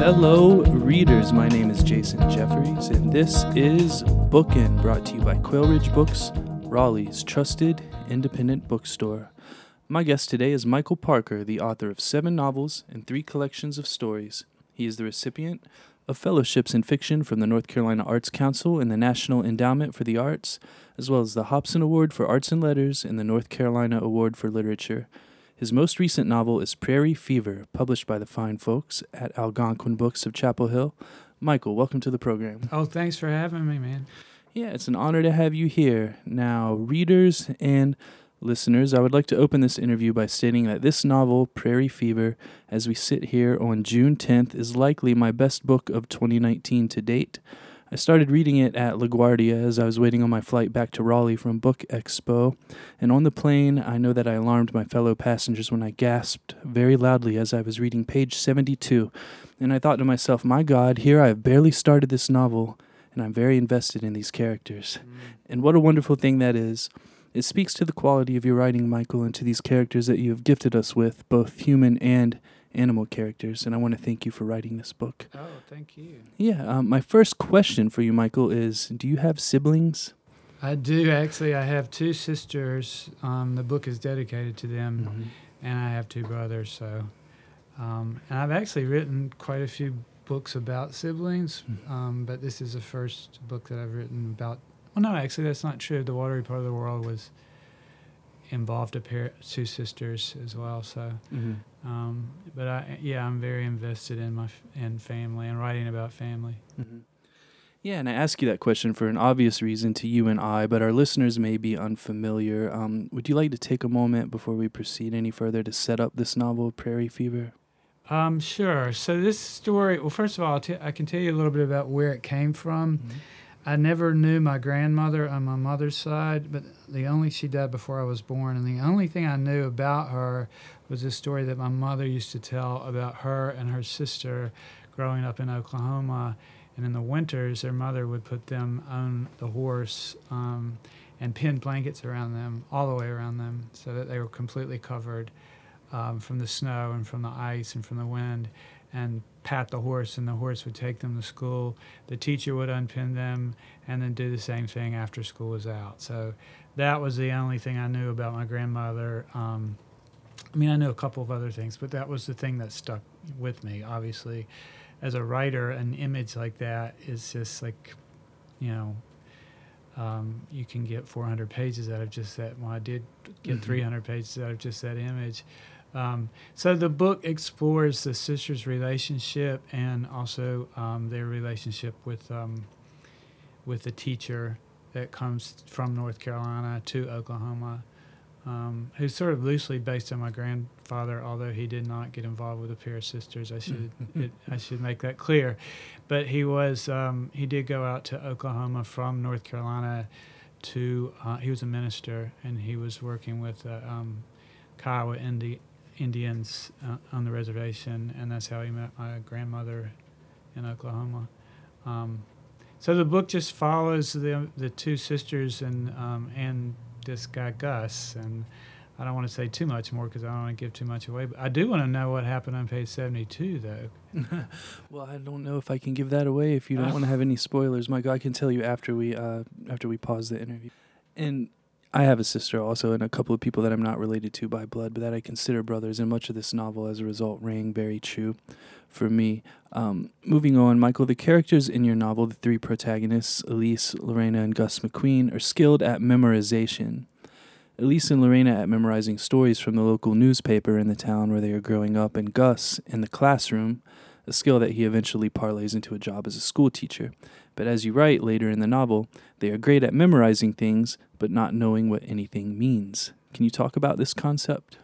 Hello, readers. My name is Jason Jeffries, and this is Bookin', brought to you by Quail Ridge Books, Raleigh's trusted independent bookstore. My guest today is Michael Parker, the author of seven novels and three collections of stories. He is the recipient of fellowships in fiction from the North Carolina Arts Council and the National Endowment for the Arts, as well as the Hobson Award for Arts and Letters and the North Carolina Award for Literature. His most recent novel is Prairie Fever, published by the fine folks at Algonquin Books of Chapel Hill. Michael, welcome to the program. Oh, thanks for having me, man. Yeah, it's an honor to have you here. Now, readers and listeners, I would like to open this interview by stating that this novel, Prairie Fever, as we sit here on June 10th, is likely my best book of 2019 to date. I started reading it at LaGuardia as I was waiting on my flight back to Raleigh from Book Expo, and on the plane, I know that I alarmed my fellow passengers when I gasped very loudly as I was reading page 72, and I thought to myself, my God, here I have barely started this novel, and I'm very invested in these characters. Mm. And what a wonderful thing that is. It speaks to the quality of your writing, Michael, and to these characters that you have gifted us with, both human and animal characters. And I want to thank you for writing this book. Oh, thank you. Yeah, um, my first question for you, Michael, is Do you have siblings? I do actually. I have two sisters. Um, the book is dedicated to them, and I have two brothers. So, um, and I've actually written quite a few books about siblings, Mhm. um, but this is the first book that I've written about. Well, no, actually, that's not true. The watery part of the world was involved a pair, two sisters as well. So, Mm-hmm. um, but I, yeah, I'm very invested in my f- in family and writing about family. Mm-hmm. Yeah, and I ask you that question for an obvious reason to you and I, but our listeners may be unfamiliar. Um, would you like to take a moment before we proceed any further to set up this novel, Prairie Fever? Um, sure. So this story, well, first of all, I'll t- I can tell you a little bit about where it came from. I never knew my grandmother on my mother's side, but the only she died before I was born, and the only thing I knew about her was this story that my mother used to tell about her and her sister growing up in Oklahoma. And in the winters, their mother would put them on the horse um, and pin blankets around them, all the way around them, so that they were completely covered um, from the snow and from the ice and from the wind, and pat the horse, and the horse would take them to school. The teacher would unpin them and then do the same thing after school was out. So that was the only thing I knew about my grandmother. Um, I mean, I knew a couple of other things, but that was the thing that stuck with me. Obviously, as a writer, an image like that is just like, you know, um, you can get 400 pages out of just that. Well, I did get Mhm. 300 pages out of just that image. Um, so the book explores the sisters' relationship and also um, their relationship with um, with the teacher that comes from North Carolina to Oklahoma, um, who's sort of loosely based on my grandfather, although he did not get involved with a pair of sisters. I should it, I should make that clear, but he was um, he did go out to Oklahoma from North Carolina to uh, he was a minister and he was working with uh, um, Kiowa Indi- Indians uh, on the reservation, and that's how he met my grandmother in Oklahoma. Um, so the book just follows the the two sisters and um, and this guy Gus, and I don't want to say too much more because I don't want to give too much away. But I do want to know what happened on page seventy two, though. well, I don't know if I can give that away if you don't want to have any spoilers, Michael. I can tell you after we uh, after we pause the interview. And I have a sister also, and a couple of people that I'm not related to by blood, but that I consider brothers. And much of this novel, as a result, rang very true for me. Um, moving on, Michael, the characters in your novel, the three protagonists, Elise, Lorena, and Gus McQueen, are skilled at memorization. Elise and Lorena at memorizing stories from the local newspaper in the town where they are growing up, and Gus in the classroom, a skill that he eventually parlays into a job as a school teacher. But as you write later in the novel, they are great at memorizing things, but not knowing what anything means. Can you talk about this concept?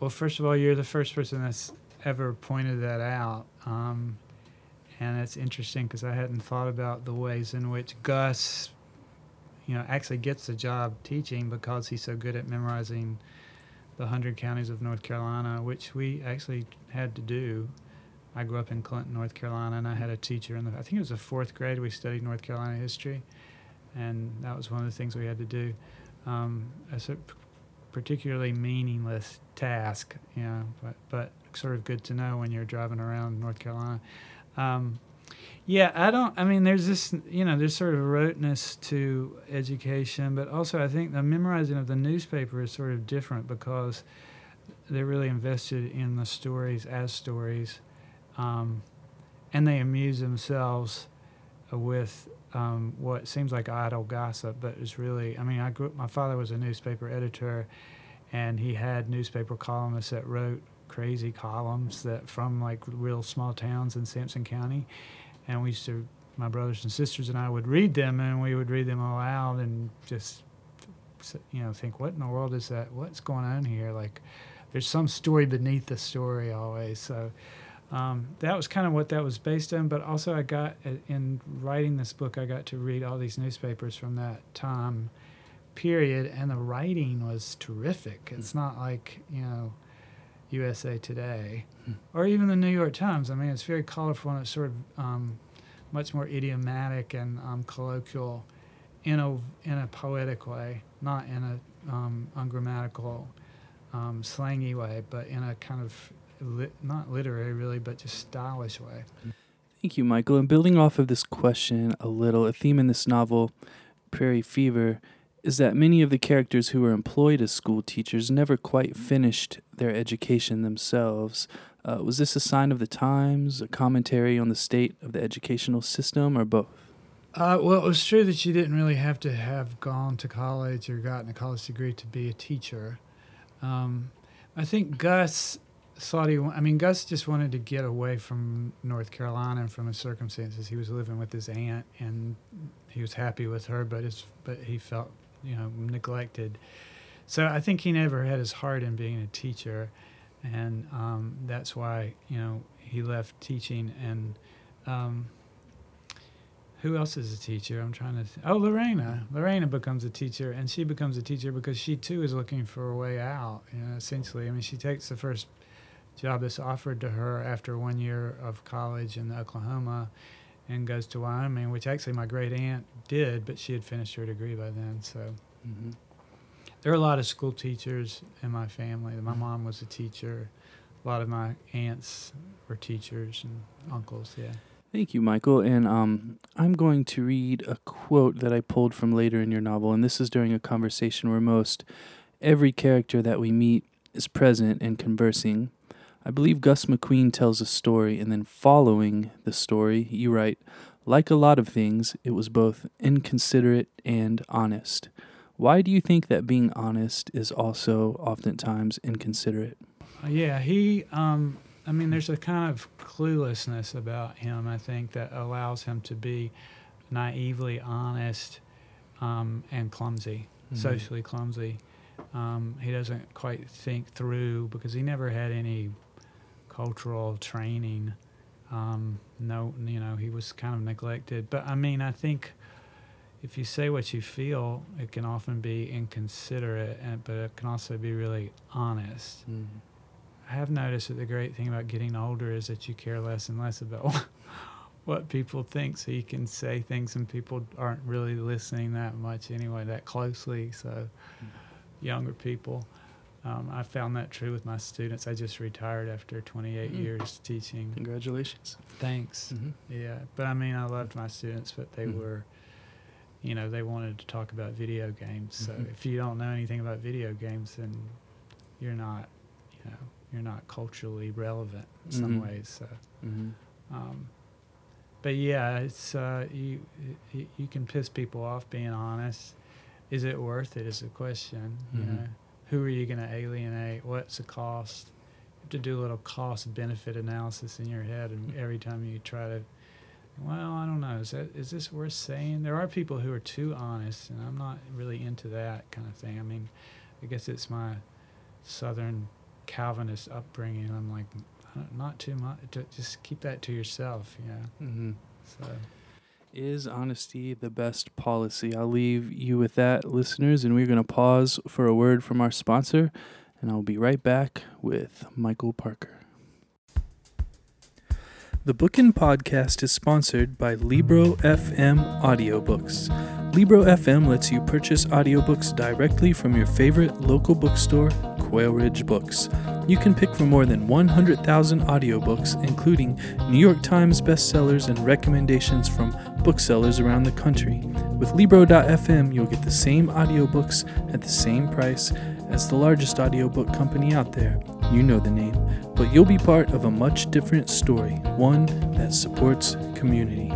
Well, first of all, you're the first person that's ever pointed that out. Um, and it's interesting because I hadn't thought about the ways in which Gus, you know, actually gets the job teaching because he's so good at memorizing the hundred counties of North Carolina, which we actually had to do. I grew up in Clinton, North Carolina, and I had a teacher in the I think it was the fourth grade. We studied North Carolina history, and that was one of the things we had to do. Um, as a particularly meaningless task, you know, but, but sort of good to know when you're driving around North Carolina. Um, yeah, I don't. I mean, there's this, you know, there's sort of roteness to education, but also I think the memorizing of the newspaper is sort of different because they're really invested in the stories as stories, um, and they amuse themselves with um, what seems like idle gossip, but it's really. I mean, I grew. My father was a newspaper editor, and he had newspaper columnists that wrote crazy columns that from like real small towns in Sampson County and we used to my brothers and sisters and I would read them and we would read them aloud and just you know think what in the world is that what's going on here like there's some story beneath the story always so um, that was kind of what that was based on but also I got in writing this book I got to read all these newspapers from that time period and the writing was terrific it's not like you know USA Today, hmm. or even the New York Times. I mean, it's very colorful and it's sort of um, much more idiomatic and um, colloquial in a in a poetic way, not in a um, ungrammatical, um, slangy way, but in a kind of li- not literary really, but just stylish way. Thank you, Michael. And building off of this question a little, a theme in this novel, Prairie Fever, is that many of the characters who were employed as school teachers never quite finished their education themselves. Uh, was this a sign of the times, a commentary on the state of the educational system, or both? Uh, well, it was true that you didn't really have to have gone to college or gotten a college degree to be a teacher. Um, I think Gus he, I mean, Gus just wanted to get away from North Carolina and from his circumstances. He was living with his aunt and he was happy with her, but his, but he felt you know neglected. So I think he never had his heart in being a teacher, and um, that's why you know he left teaching. And um, who else is a teacher? I'm trying to. Th- oh, Lorena. Lorena becomes a teacher, and she becomes a teacher because she too is looking for a way out. You know, essentially, I mean, she takes the first job that's offered to her after one year of college in Oklahoma and goes to Wyoming, which actually my great aunt did, but she had finished her degree by then. So mm-hmm. there are a lot of school teachers in my family. My mom was a teacher. A lot of my aunts were teachers and uncles. Yeah. Thank you, Michael. And um, I'm going to read a quote that I pulled from later in your novel. And this is during a conversation where most every character that we meet is present and conversing. I believe Gus McQueen tells a story, and then following the story, you write, like a lot of things, it was both inconsiderate and honest. Why do you think that being honest is also oftentimes inconsiderate? Uh, yeah, he, um, I mean, there's a kind of cluelessness about him, I think, that allows him to be naively honest um, and clumsy, mm-hmm. socially clumsy. Um, he doesn't quite think through because he never had any cultural training. Um, no, you know, he was kind of neglected. But I mean, I think if you say what you feel, it can often be inconsiderate, and, but it can also be really honest. Mm-hmm. I have noticed that the great thing about getting older is that you care less and less about what people think, so you can say things and people aren't really listening that much anyway, that closely. So, mm-hmm. younger people. Um, I found that true with my students. I just retired after 28 mm-hmm. years teaching. Congratulations. Thanks. Mm-hmm. Yeah, but I mean, I loved my students, but they mm-hmm. were, you know, they wanted to talk about video games. So mm-hmm. if you don't know anything about video games, then you're not, you know, you're not culturally relevant in some mm-hmm. ways. So. Mm-hmm. Um, but yeah, it's uh, you, you you can piss people off being honest. Is it worth it? Is a question. You know who are you going to alienate? What's the cost? You have to do a little cost benefit analysis in your head, and every time you try to, well, I don't know, is that is this worth saying? There are people who are too honest, and I'm not really into that kind of thing. I mean, I guess it's my Southern Calvinist upbringing. I'm like, not too much. Just keep that to yourself. Yeah. Mm-hmm. So. Is honesty the best policy? I'll leave you with that, listeners, and we're going to pause for a word from our sponsor, and I'll be right back with Michael Parker. The Bookin' Podcast is sponsored by Libro FM Audiobooks. Libro FM lets you purchase audiobooks directly from your favorite local bookstore, Quail Ridge Books. You can pick from more than 100,000 audiobooks, including New York Times bestsellers and recommendations from booksellers around the country. With Libro.fm, you'll get the same audiobooks at the same price as the largest audiobook company out there. You know the name, but you'll be part of a much different story, one that supports community.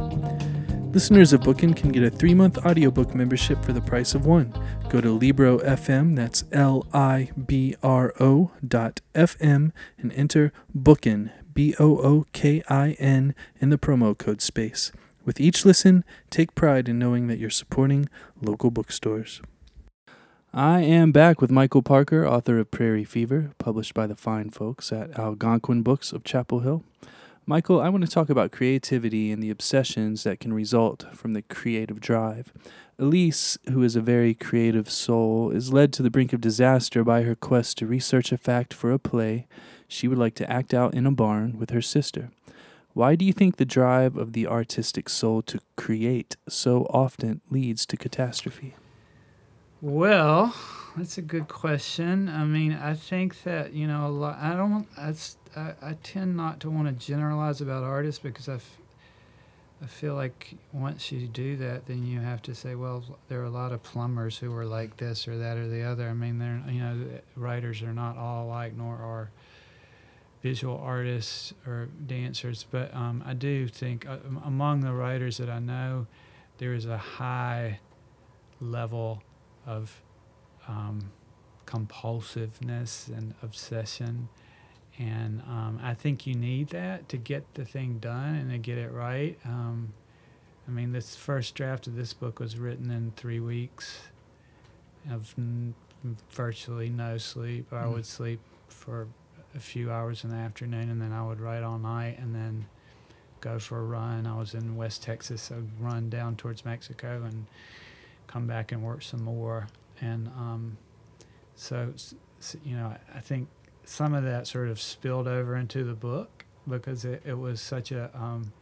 Listeners of Bookin can get a three month audiobook membership for the price of one. Go to Libro.fm, that's L I B R O dot FM, and enter Bookin, B O O K I N, in the promo code space. With each listen, take pride in knowing that you're supporting local bookstores. I am back with Michael Parker, author of Prairie Fever, published by the fine folks at Algonquin Books of Chapel Hill. Michael, I want to talk about creativity and the obsessions that can result from the creative drive. Elise, who is a very creative soul, is led to the brink of disaster by her quest to research a fact for a play she would like to act out in a barn with her sister. Why do you think the drive of the artistic soul to create so often leads to catastrophe? Well, that's a good question. I mean, I think that you know lot. I don't. I, I tend not to want to generalize about artists because I, f- I feel like once you do that, then you have to say, well, there are a lot of plumbers who are like this or that or the other. I mean, they're you know, writers are not all alike, nor are visual artists or dancers. But um, I do think uh, among the writers that I know, there is a high level of um, compulsiveness and obsession. And um, I think you need that to get the thing done and to get it right. Um, I mean, this first draft of this book was written in three weeks of n- virtually no sleep. I mm. would sleep for a few hours in the afternoon and then I would write all night and then go for a run. I was in West Texas, so run down towards Mexico and come back and work some more. And um, so, you know, I think some of that sort of spilled over into the book because it, it was such a, um,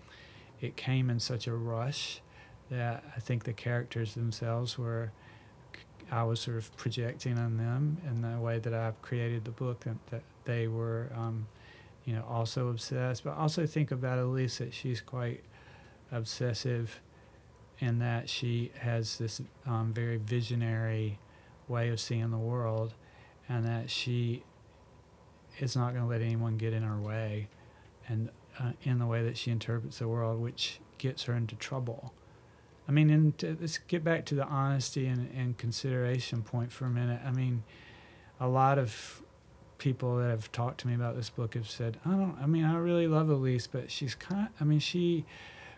it came in such a rush that I think the characters themselves were, I was sort of projecting on them in the way that I've created the book and that they were, um, you know, also obsessed. But also think about Elise that she's quite obsessive in that she has this um, very visionary way of seeing the world, and that she is not going to let anyone get in her way, and uh, in the way that she interprets the world, which gets her into trouble. I mean, and to, let's get back to the honesty and, and consideration point for a minute. I mean, a lot of people that have talked to me about this book have said, I don't, I mean, I really love Elise, but she's kind, I mean, she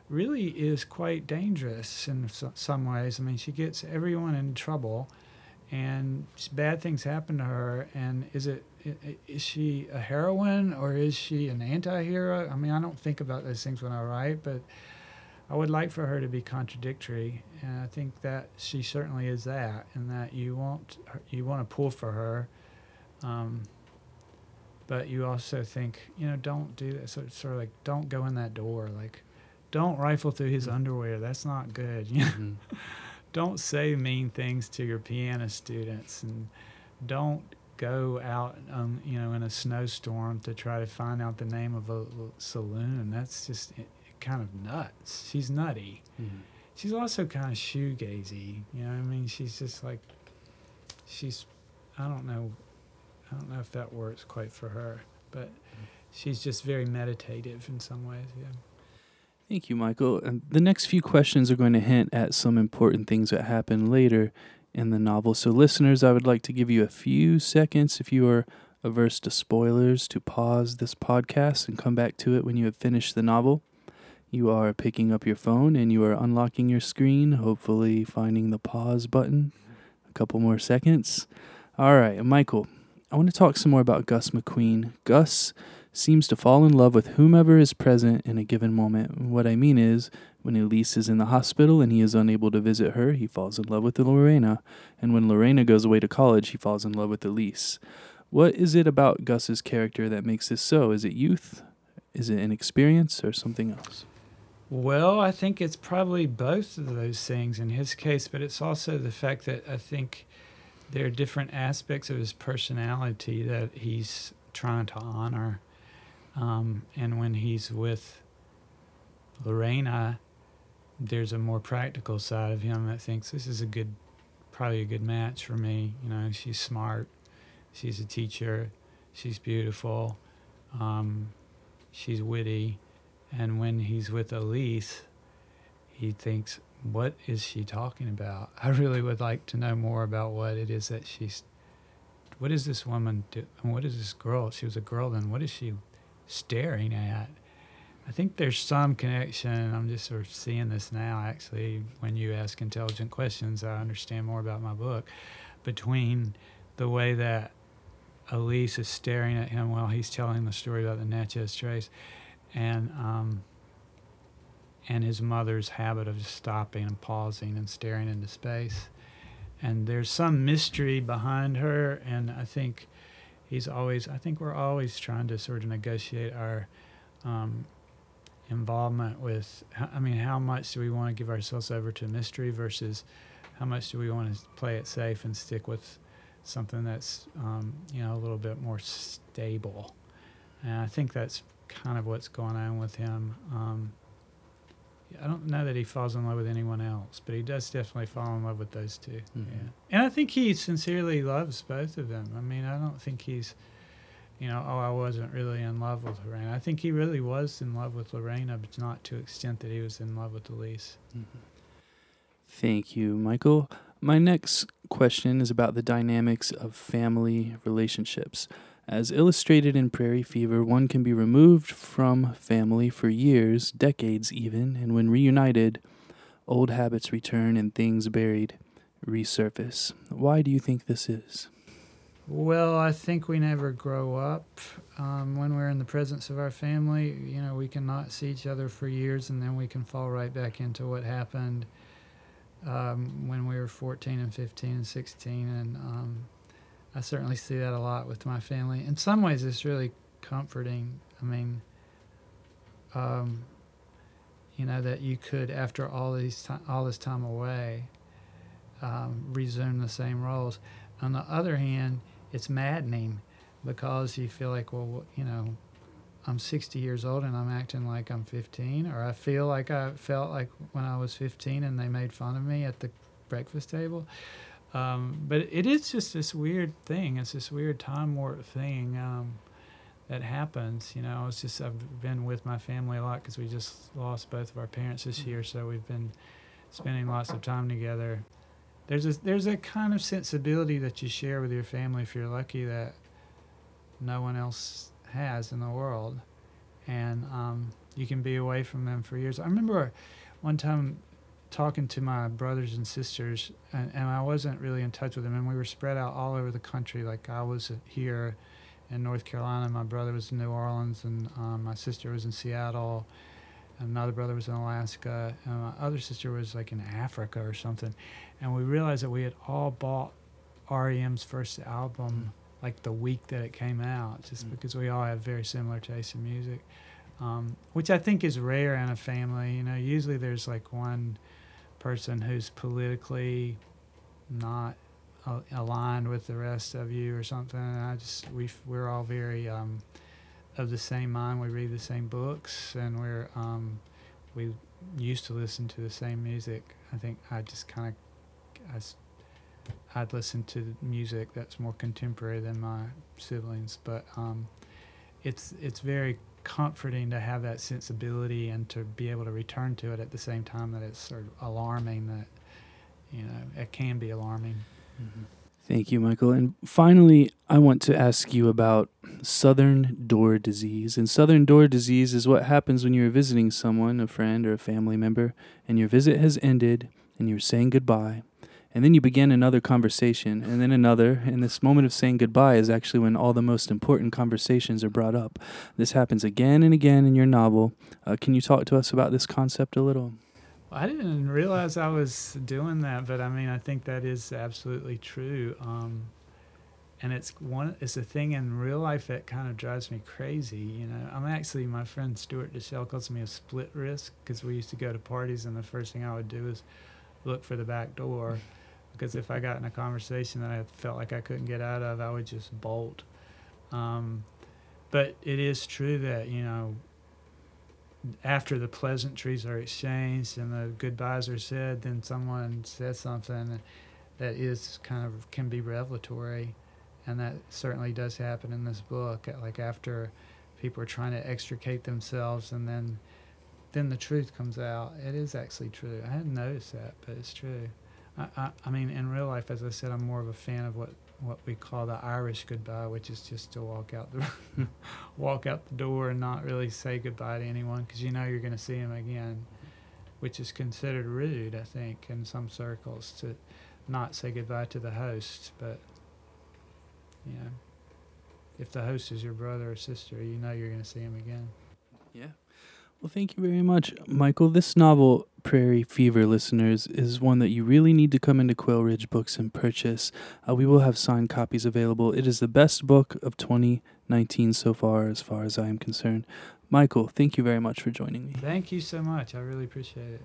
really is quite dangerous in some ways. I mean, she gets everyone in trouble, and bad things happen to her. And is it is she a heroine or is she an anti-hero? I mean, I don't think about those things when I write, but I would like for her to be contradictory, and I think that she certainly is that, and that you want you want to pull for her. Um, but you also think, you know, don't do that. So it's sort of like, don't go in that door. Like, don't rifle through his mm-hmm. underwear. That's not good. You know? mm-hmm. don't say mean things to your piano students, and don't go out, um, you know, in a snowstorm to try to find out the name of a, saloon. That's just kind of nuts. She's nutty. Mm-hmm. She's also kind of shoegazy. You know, I mean, she's just like, she's, I don't know, I don't know if that works quite for her, but mm-hmm. she's just very meditative in some ways. Yeah. Thank you, Michael. And the next few questions are going to hint at some important things that happen later in the novel. So, listeners, I would like to give you a few seconds if you are averse to spoilers to pause this podcast and come back to it when you have finished the novel. You are picking up your phone and you are unlocking your screen, hopefully finding the pause button. A couple more seconds. All right, Michael, I want to talk some more about Gus McQueen. Gus seems to fall in love with whomever is present in a given moment. What I mean is, when Elise is in the hospital and he is unable to visit her, he falls in love with Lorena, and when Lorena goes away to college, he falls in love with Elise. What is it about Gus's character that makes this so? Is it youth? Is it inexperience or something else? Well, I think it's probably both of those things in his case, but it's also the fact that I think there are different aspects of his personality that he's trying to honor. Um, and when he's with Lorena, there's a more practical side of him that thinks this is a good, probably a good match for me. You know, she's smart, she's a teacher, she's beautiful, um, she's witty, and when he's with Elise, he thinks, "What is she talking about? I really would like to know more about what it is that she's. What is this woman do? And what is this girl? She was a girl, then what is she staring at?" I think there's some connection. I'm just sort of seeing this now, actually. When you ask intelligent questions, I understand more about my book. Between the way that Elise is staring at him while he's telling the story about the Natchez Trace, and um, and his mother's habit of just stopping and pausing and staring into space. And there's some mystery behind her, and I think he's always. I think we're always trying to sort of negotiate our. Um, involvement with i mean how much do we want to give ourselves over to mystery versus how much do we want to play it safe and stick with something that's um, you know a little bit more stable and i think that's kind of what's going on with him um, i don't know that he falls in love with anyone else but he does definitely fall in love with those 2 Mm-hmm. yeah and i think he sincerely loves both of them i mean i don't think he's you know, oh, I wasn't really in love with Lorena. I think he really was in love with Lorena, but not to the extent that he was in love with Elise. Mm-hmm. Thank you, Michael. My next question is about the dynamics of family relationships. As illustrated in Prairie Fever, one can be removed from family for years, decades even, and when reunited, old habits return and things buried resurface. Why do you think this is? Well, I think we never grow up. Um, when we're in the presence of our family, you know, we cannot see each other for years and then we can fall right back into what happened um, when we were 14 and 15 and 16. And um, I certainly see that a lot with my family. In some ways, it's really comforting. I mean, um, you know, that you could, after all, these ti- all this time away, um, resume the same roles. On the other hand, it's maddening because you feel like, well, you know, I'm 60 years old and I'm acting like I'm 15, or I feel like I felt like when I was 15 and they made fun of me at the breakfast table. Um, but it is just this weird thing. It's this weird time warp thing um, that happens. You know, it's just I've been with my family a lot because we just lost both of our parents this year, so we've been spending lots of time together there's a there's a kind of sensibility that you share with your family if you're lucky that no one else has in the world, and um, you can be away from them for years. I remember one time talking to my brothers and sisters, and, and I wasn't really in touch with them, and we were spread out all over the country. Like I was here in North Carolina, my brother was in New Orleans, and um, my sister was in Seattle another brother was in Alaska, and my other sister was like in Africa or something. And we realized that we had all bought REM's first album like the week that it came out, just Mm. because we all have very similar tastes in music, um, which I think is rare in a family. You know, usually there's like one person who's politically not aligned with the rest of you or something. I just we we're all very um, of the same mind. We read the same books, and we're um, we used to listen to the same music. I think I just kind of I'd listen to music that's more contemporary than my siblings, but um, it's it's very comforting to have that sensibility and to be able to return to it at the same time that it's sort of alarming that you know it can be alarming. Mm-hmm. Thank you, Michael. And finally, I want to ask you about southern door disease. And southern door disease is what happens when you're visiting someone, a friend or a family member, and your visit has ended and you're saying goodbye. And then you begin another conversation, and then another. And this moment of saying goodbye is actually when all the most important conversations are brought up. This happens again and again in your novel. Uh, can you talk to us about this concept a little? I didn't realize I was doing that, but I mean, I think that is absolutely true. Um, and it's one it's a thing in real life that kind of drives me crazy you know i'm actually my friend stuart Dischell calls me a split risk because we used to go to parties and the first thing i would do is look for the back door because if i got in a conversation that i felt like i couldn't get out of i would just bolt um, but it is true that you know after the pleasantries are exchanged and the goodbyes are said then someone says something that is kind of can be revelatory and that certainly does happen in this book. Like after people are trying to extricate themselves, and then then the truth comes out. It is actually true. I hadn't noticed that, but it's true. I, I, mean, in real life, as I said, I'm more of a fan of what what we call the Irish goodbye, which is just to walk out the walk out the door and not really say goodbye to anyone because you know you're going to see them again, which is considered rude, I think, in some circles to not say goodbye to the host, but you know, if the host is your brother or sister, you know you're going to see him again. Yeah. Well, thank you very much, Michael. This novel, Prairie Fever, listeners, is one that you really need to come into Quail Ridge Books and purchase. Uh, we will have signed copies available. It is the best book of 2019 so far, as far as I am concerned. Michael, thank you very much for joining me. Thank you so much. I really appreciate it.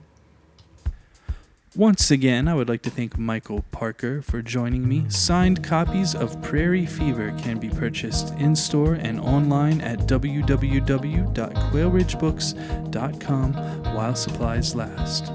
Once again, I would like to thank Michael Parker for joining me. Signed copies of Prairie Fever can be purchased in store and online at www.quailridgebooks.com while supplies last.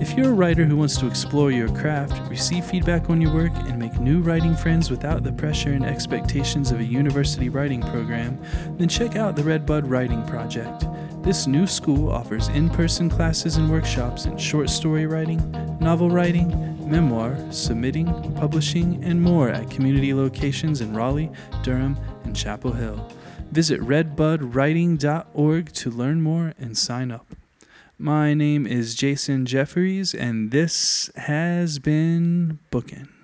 If you're a writer who wants to explore your craft, receive feedback on your work, and make new writing friends without the pressure and expectations of a university writing program, then check out the Redbud Writing Project. This new school offers in person classes and workshops in short story writing, novel writing, memoir, submitting, publishing, and more at community locations in Raleigh, Durham, and Chapel Hill. Visit redbudwriting.org to learn more and sign up. My name is Jason Jeffries, and this has been Bookin'.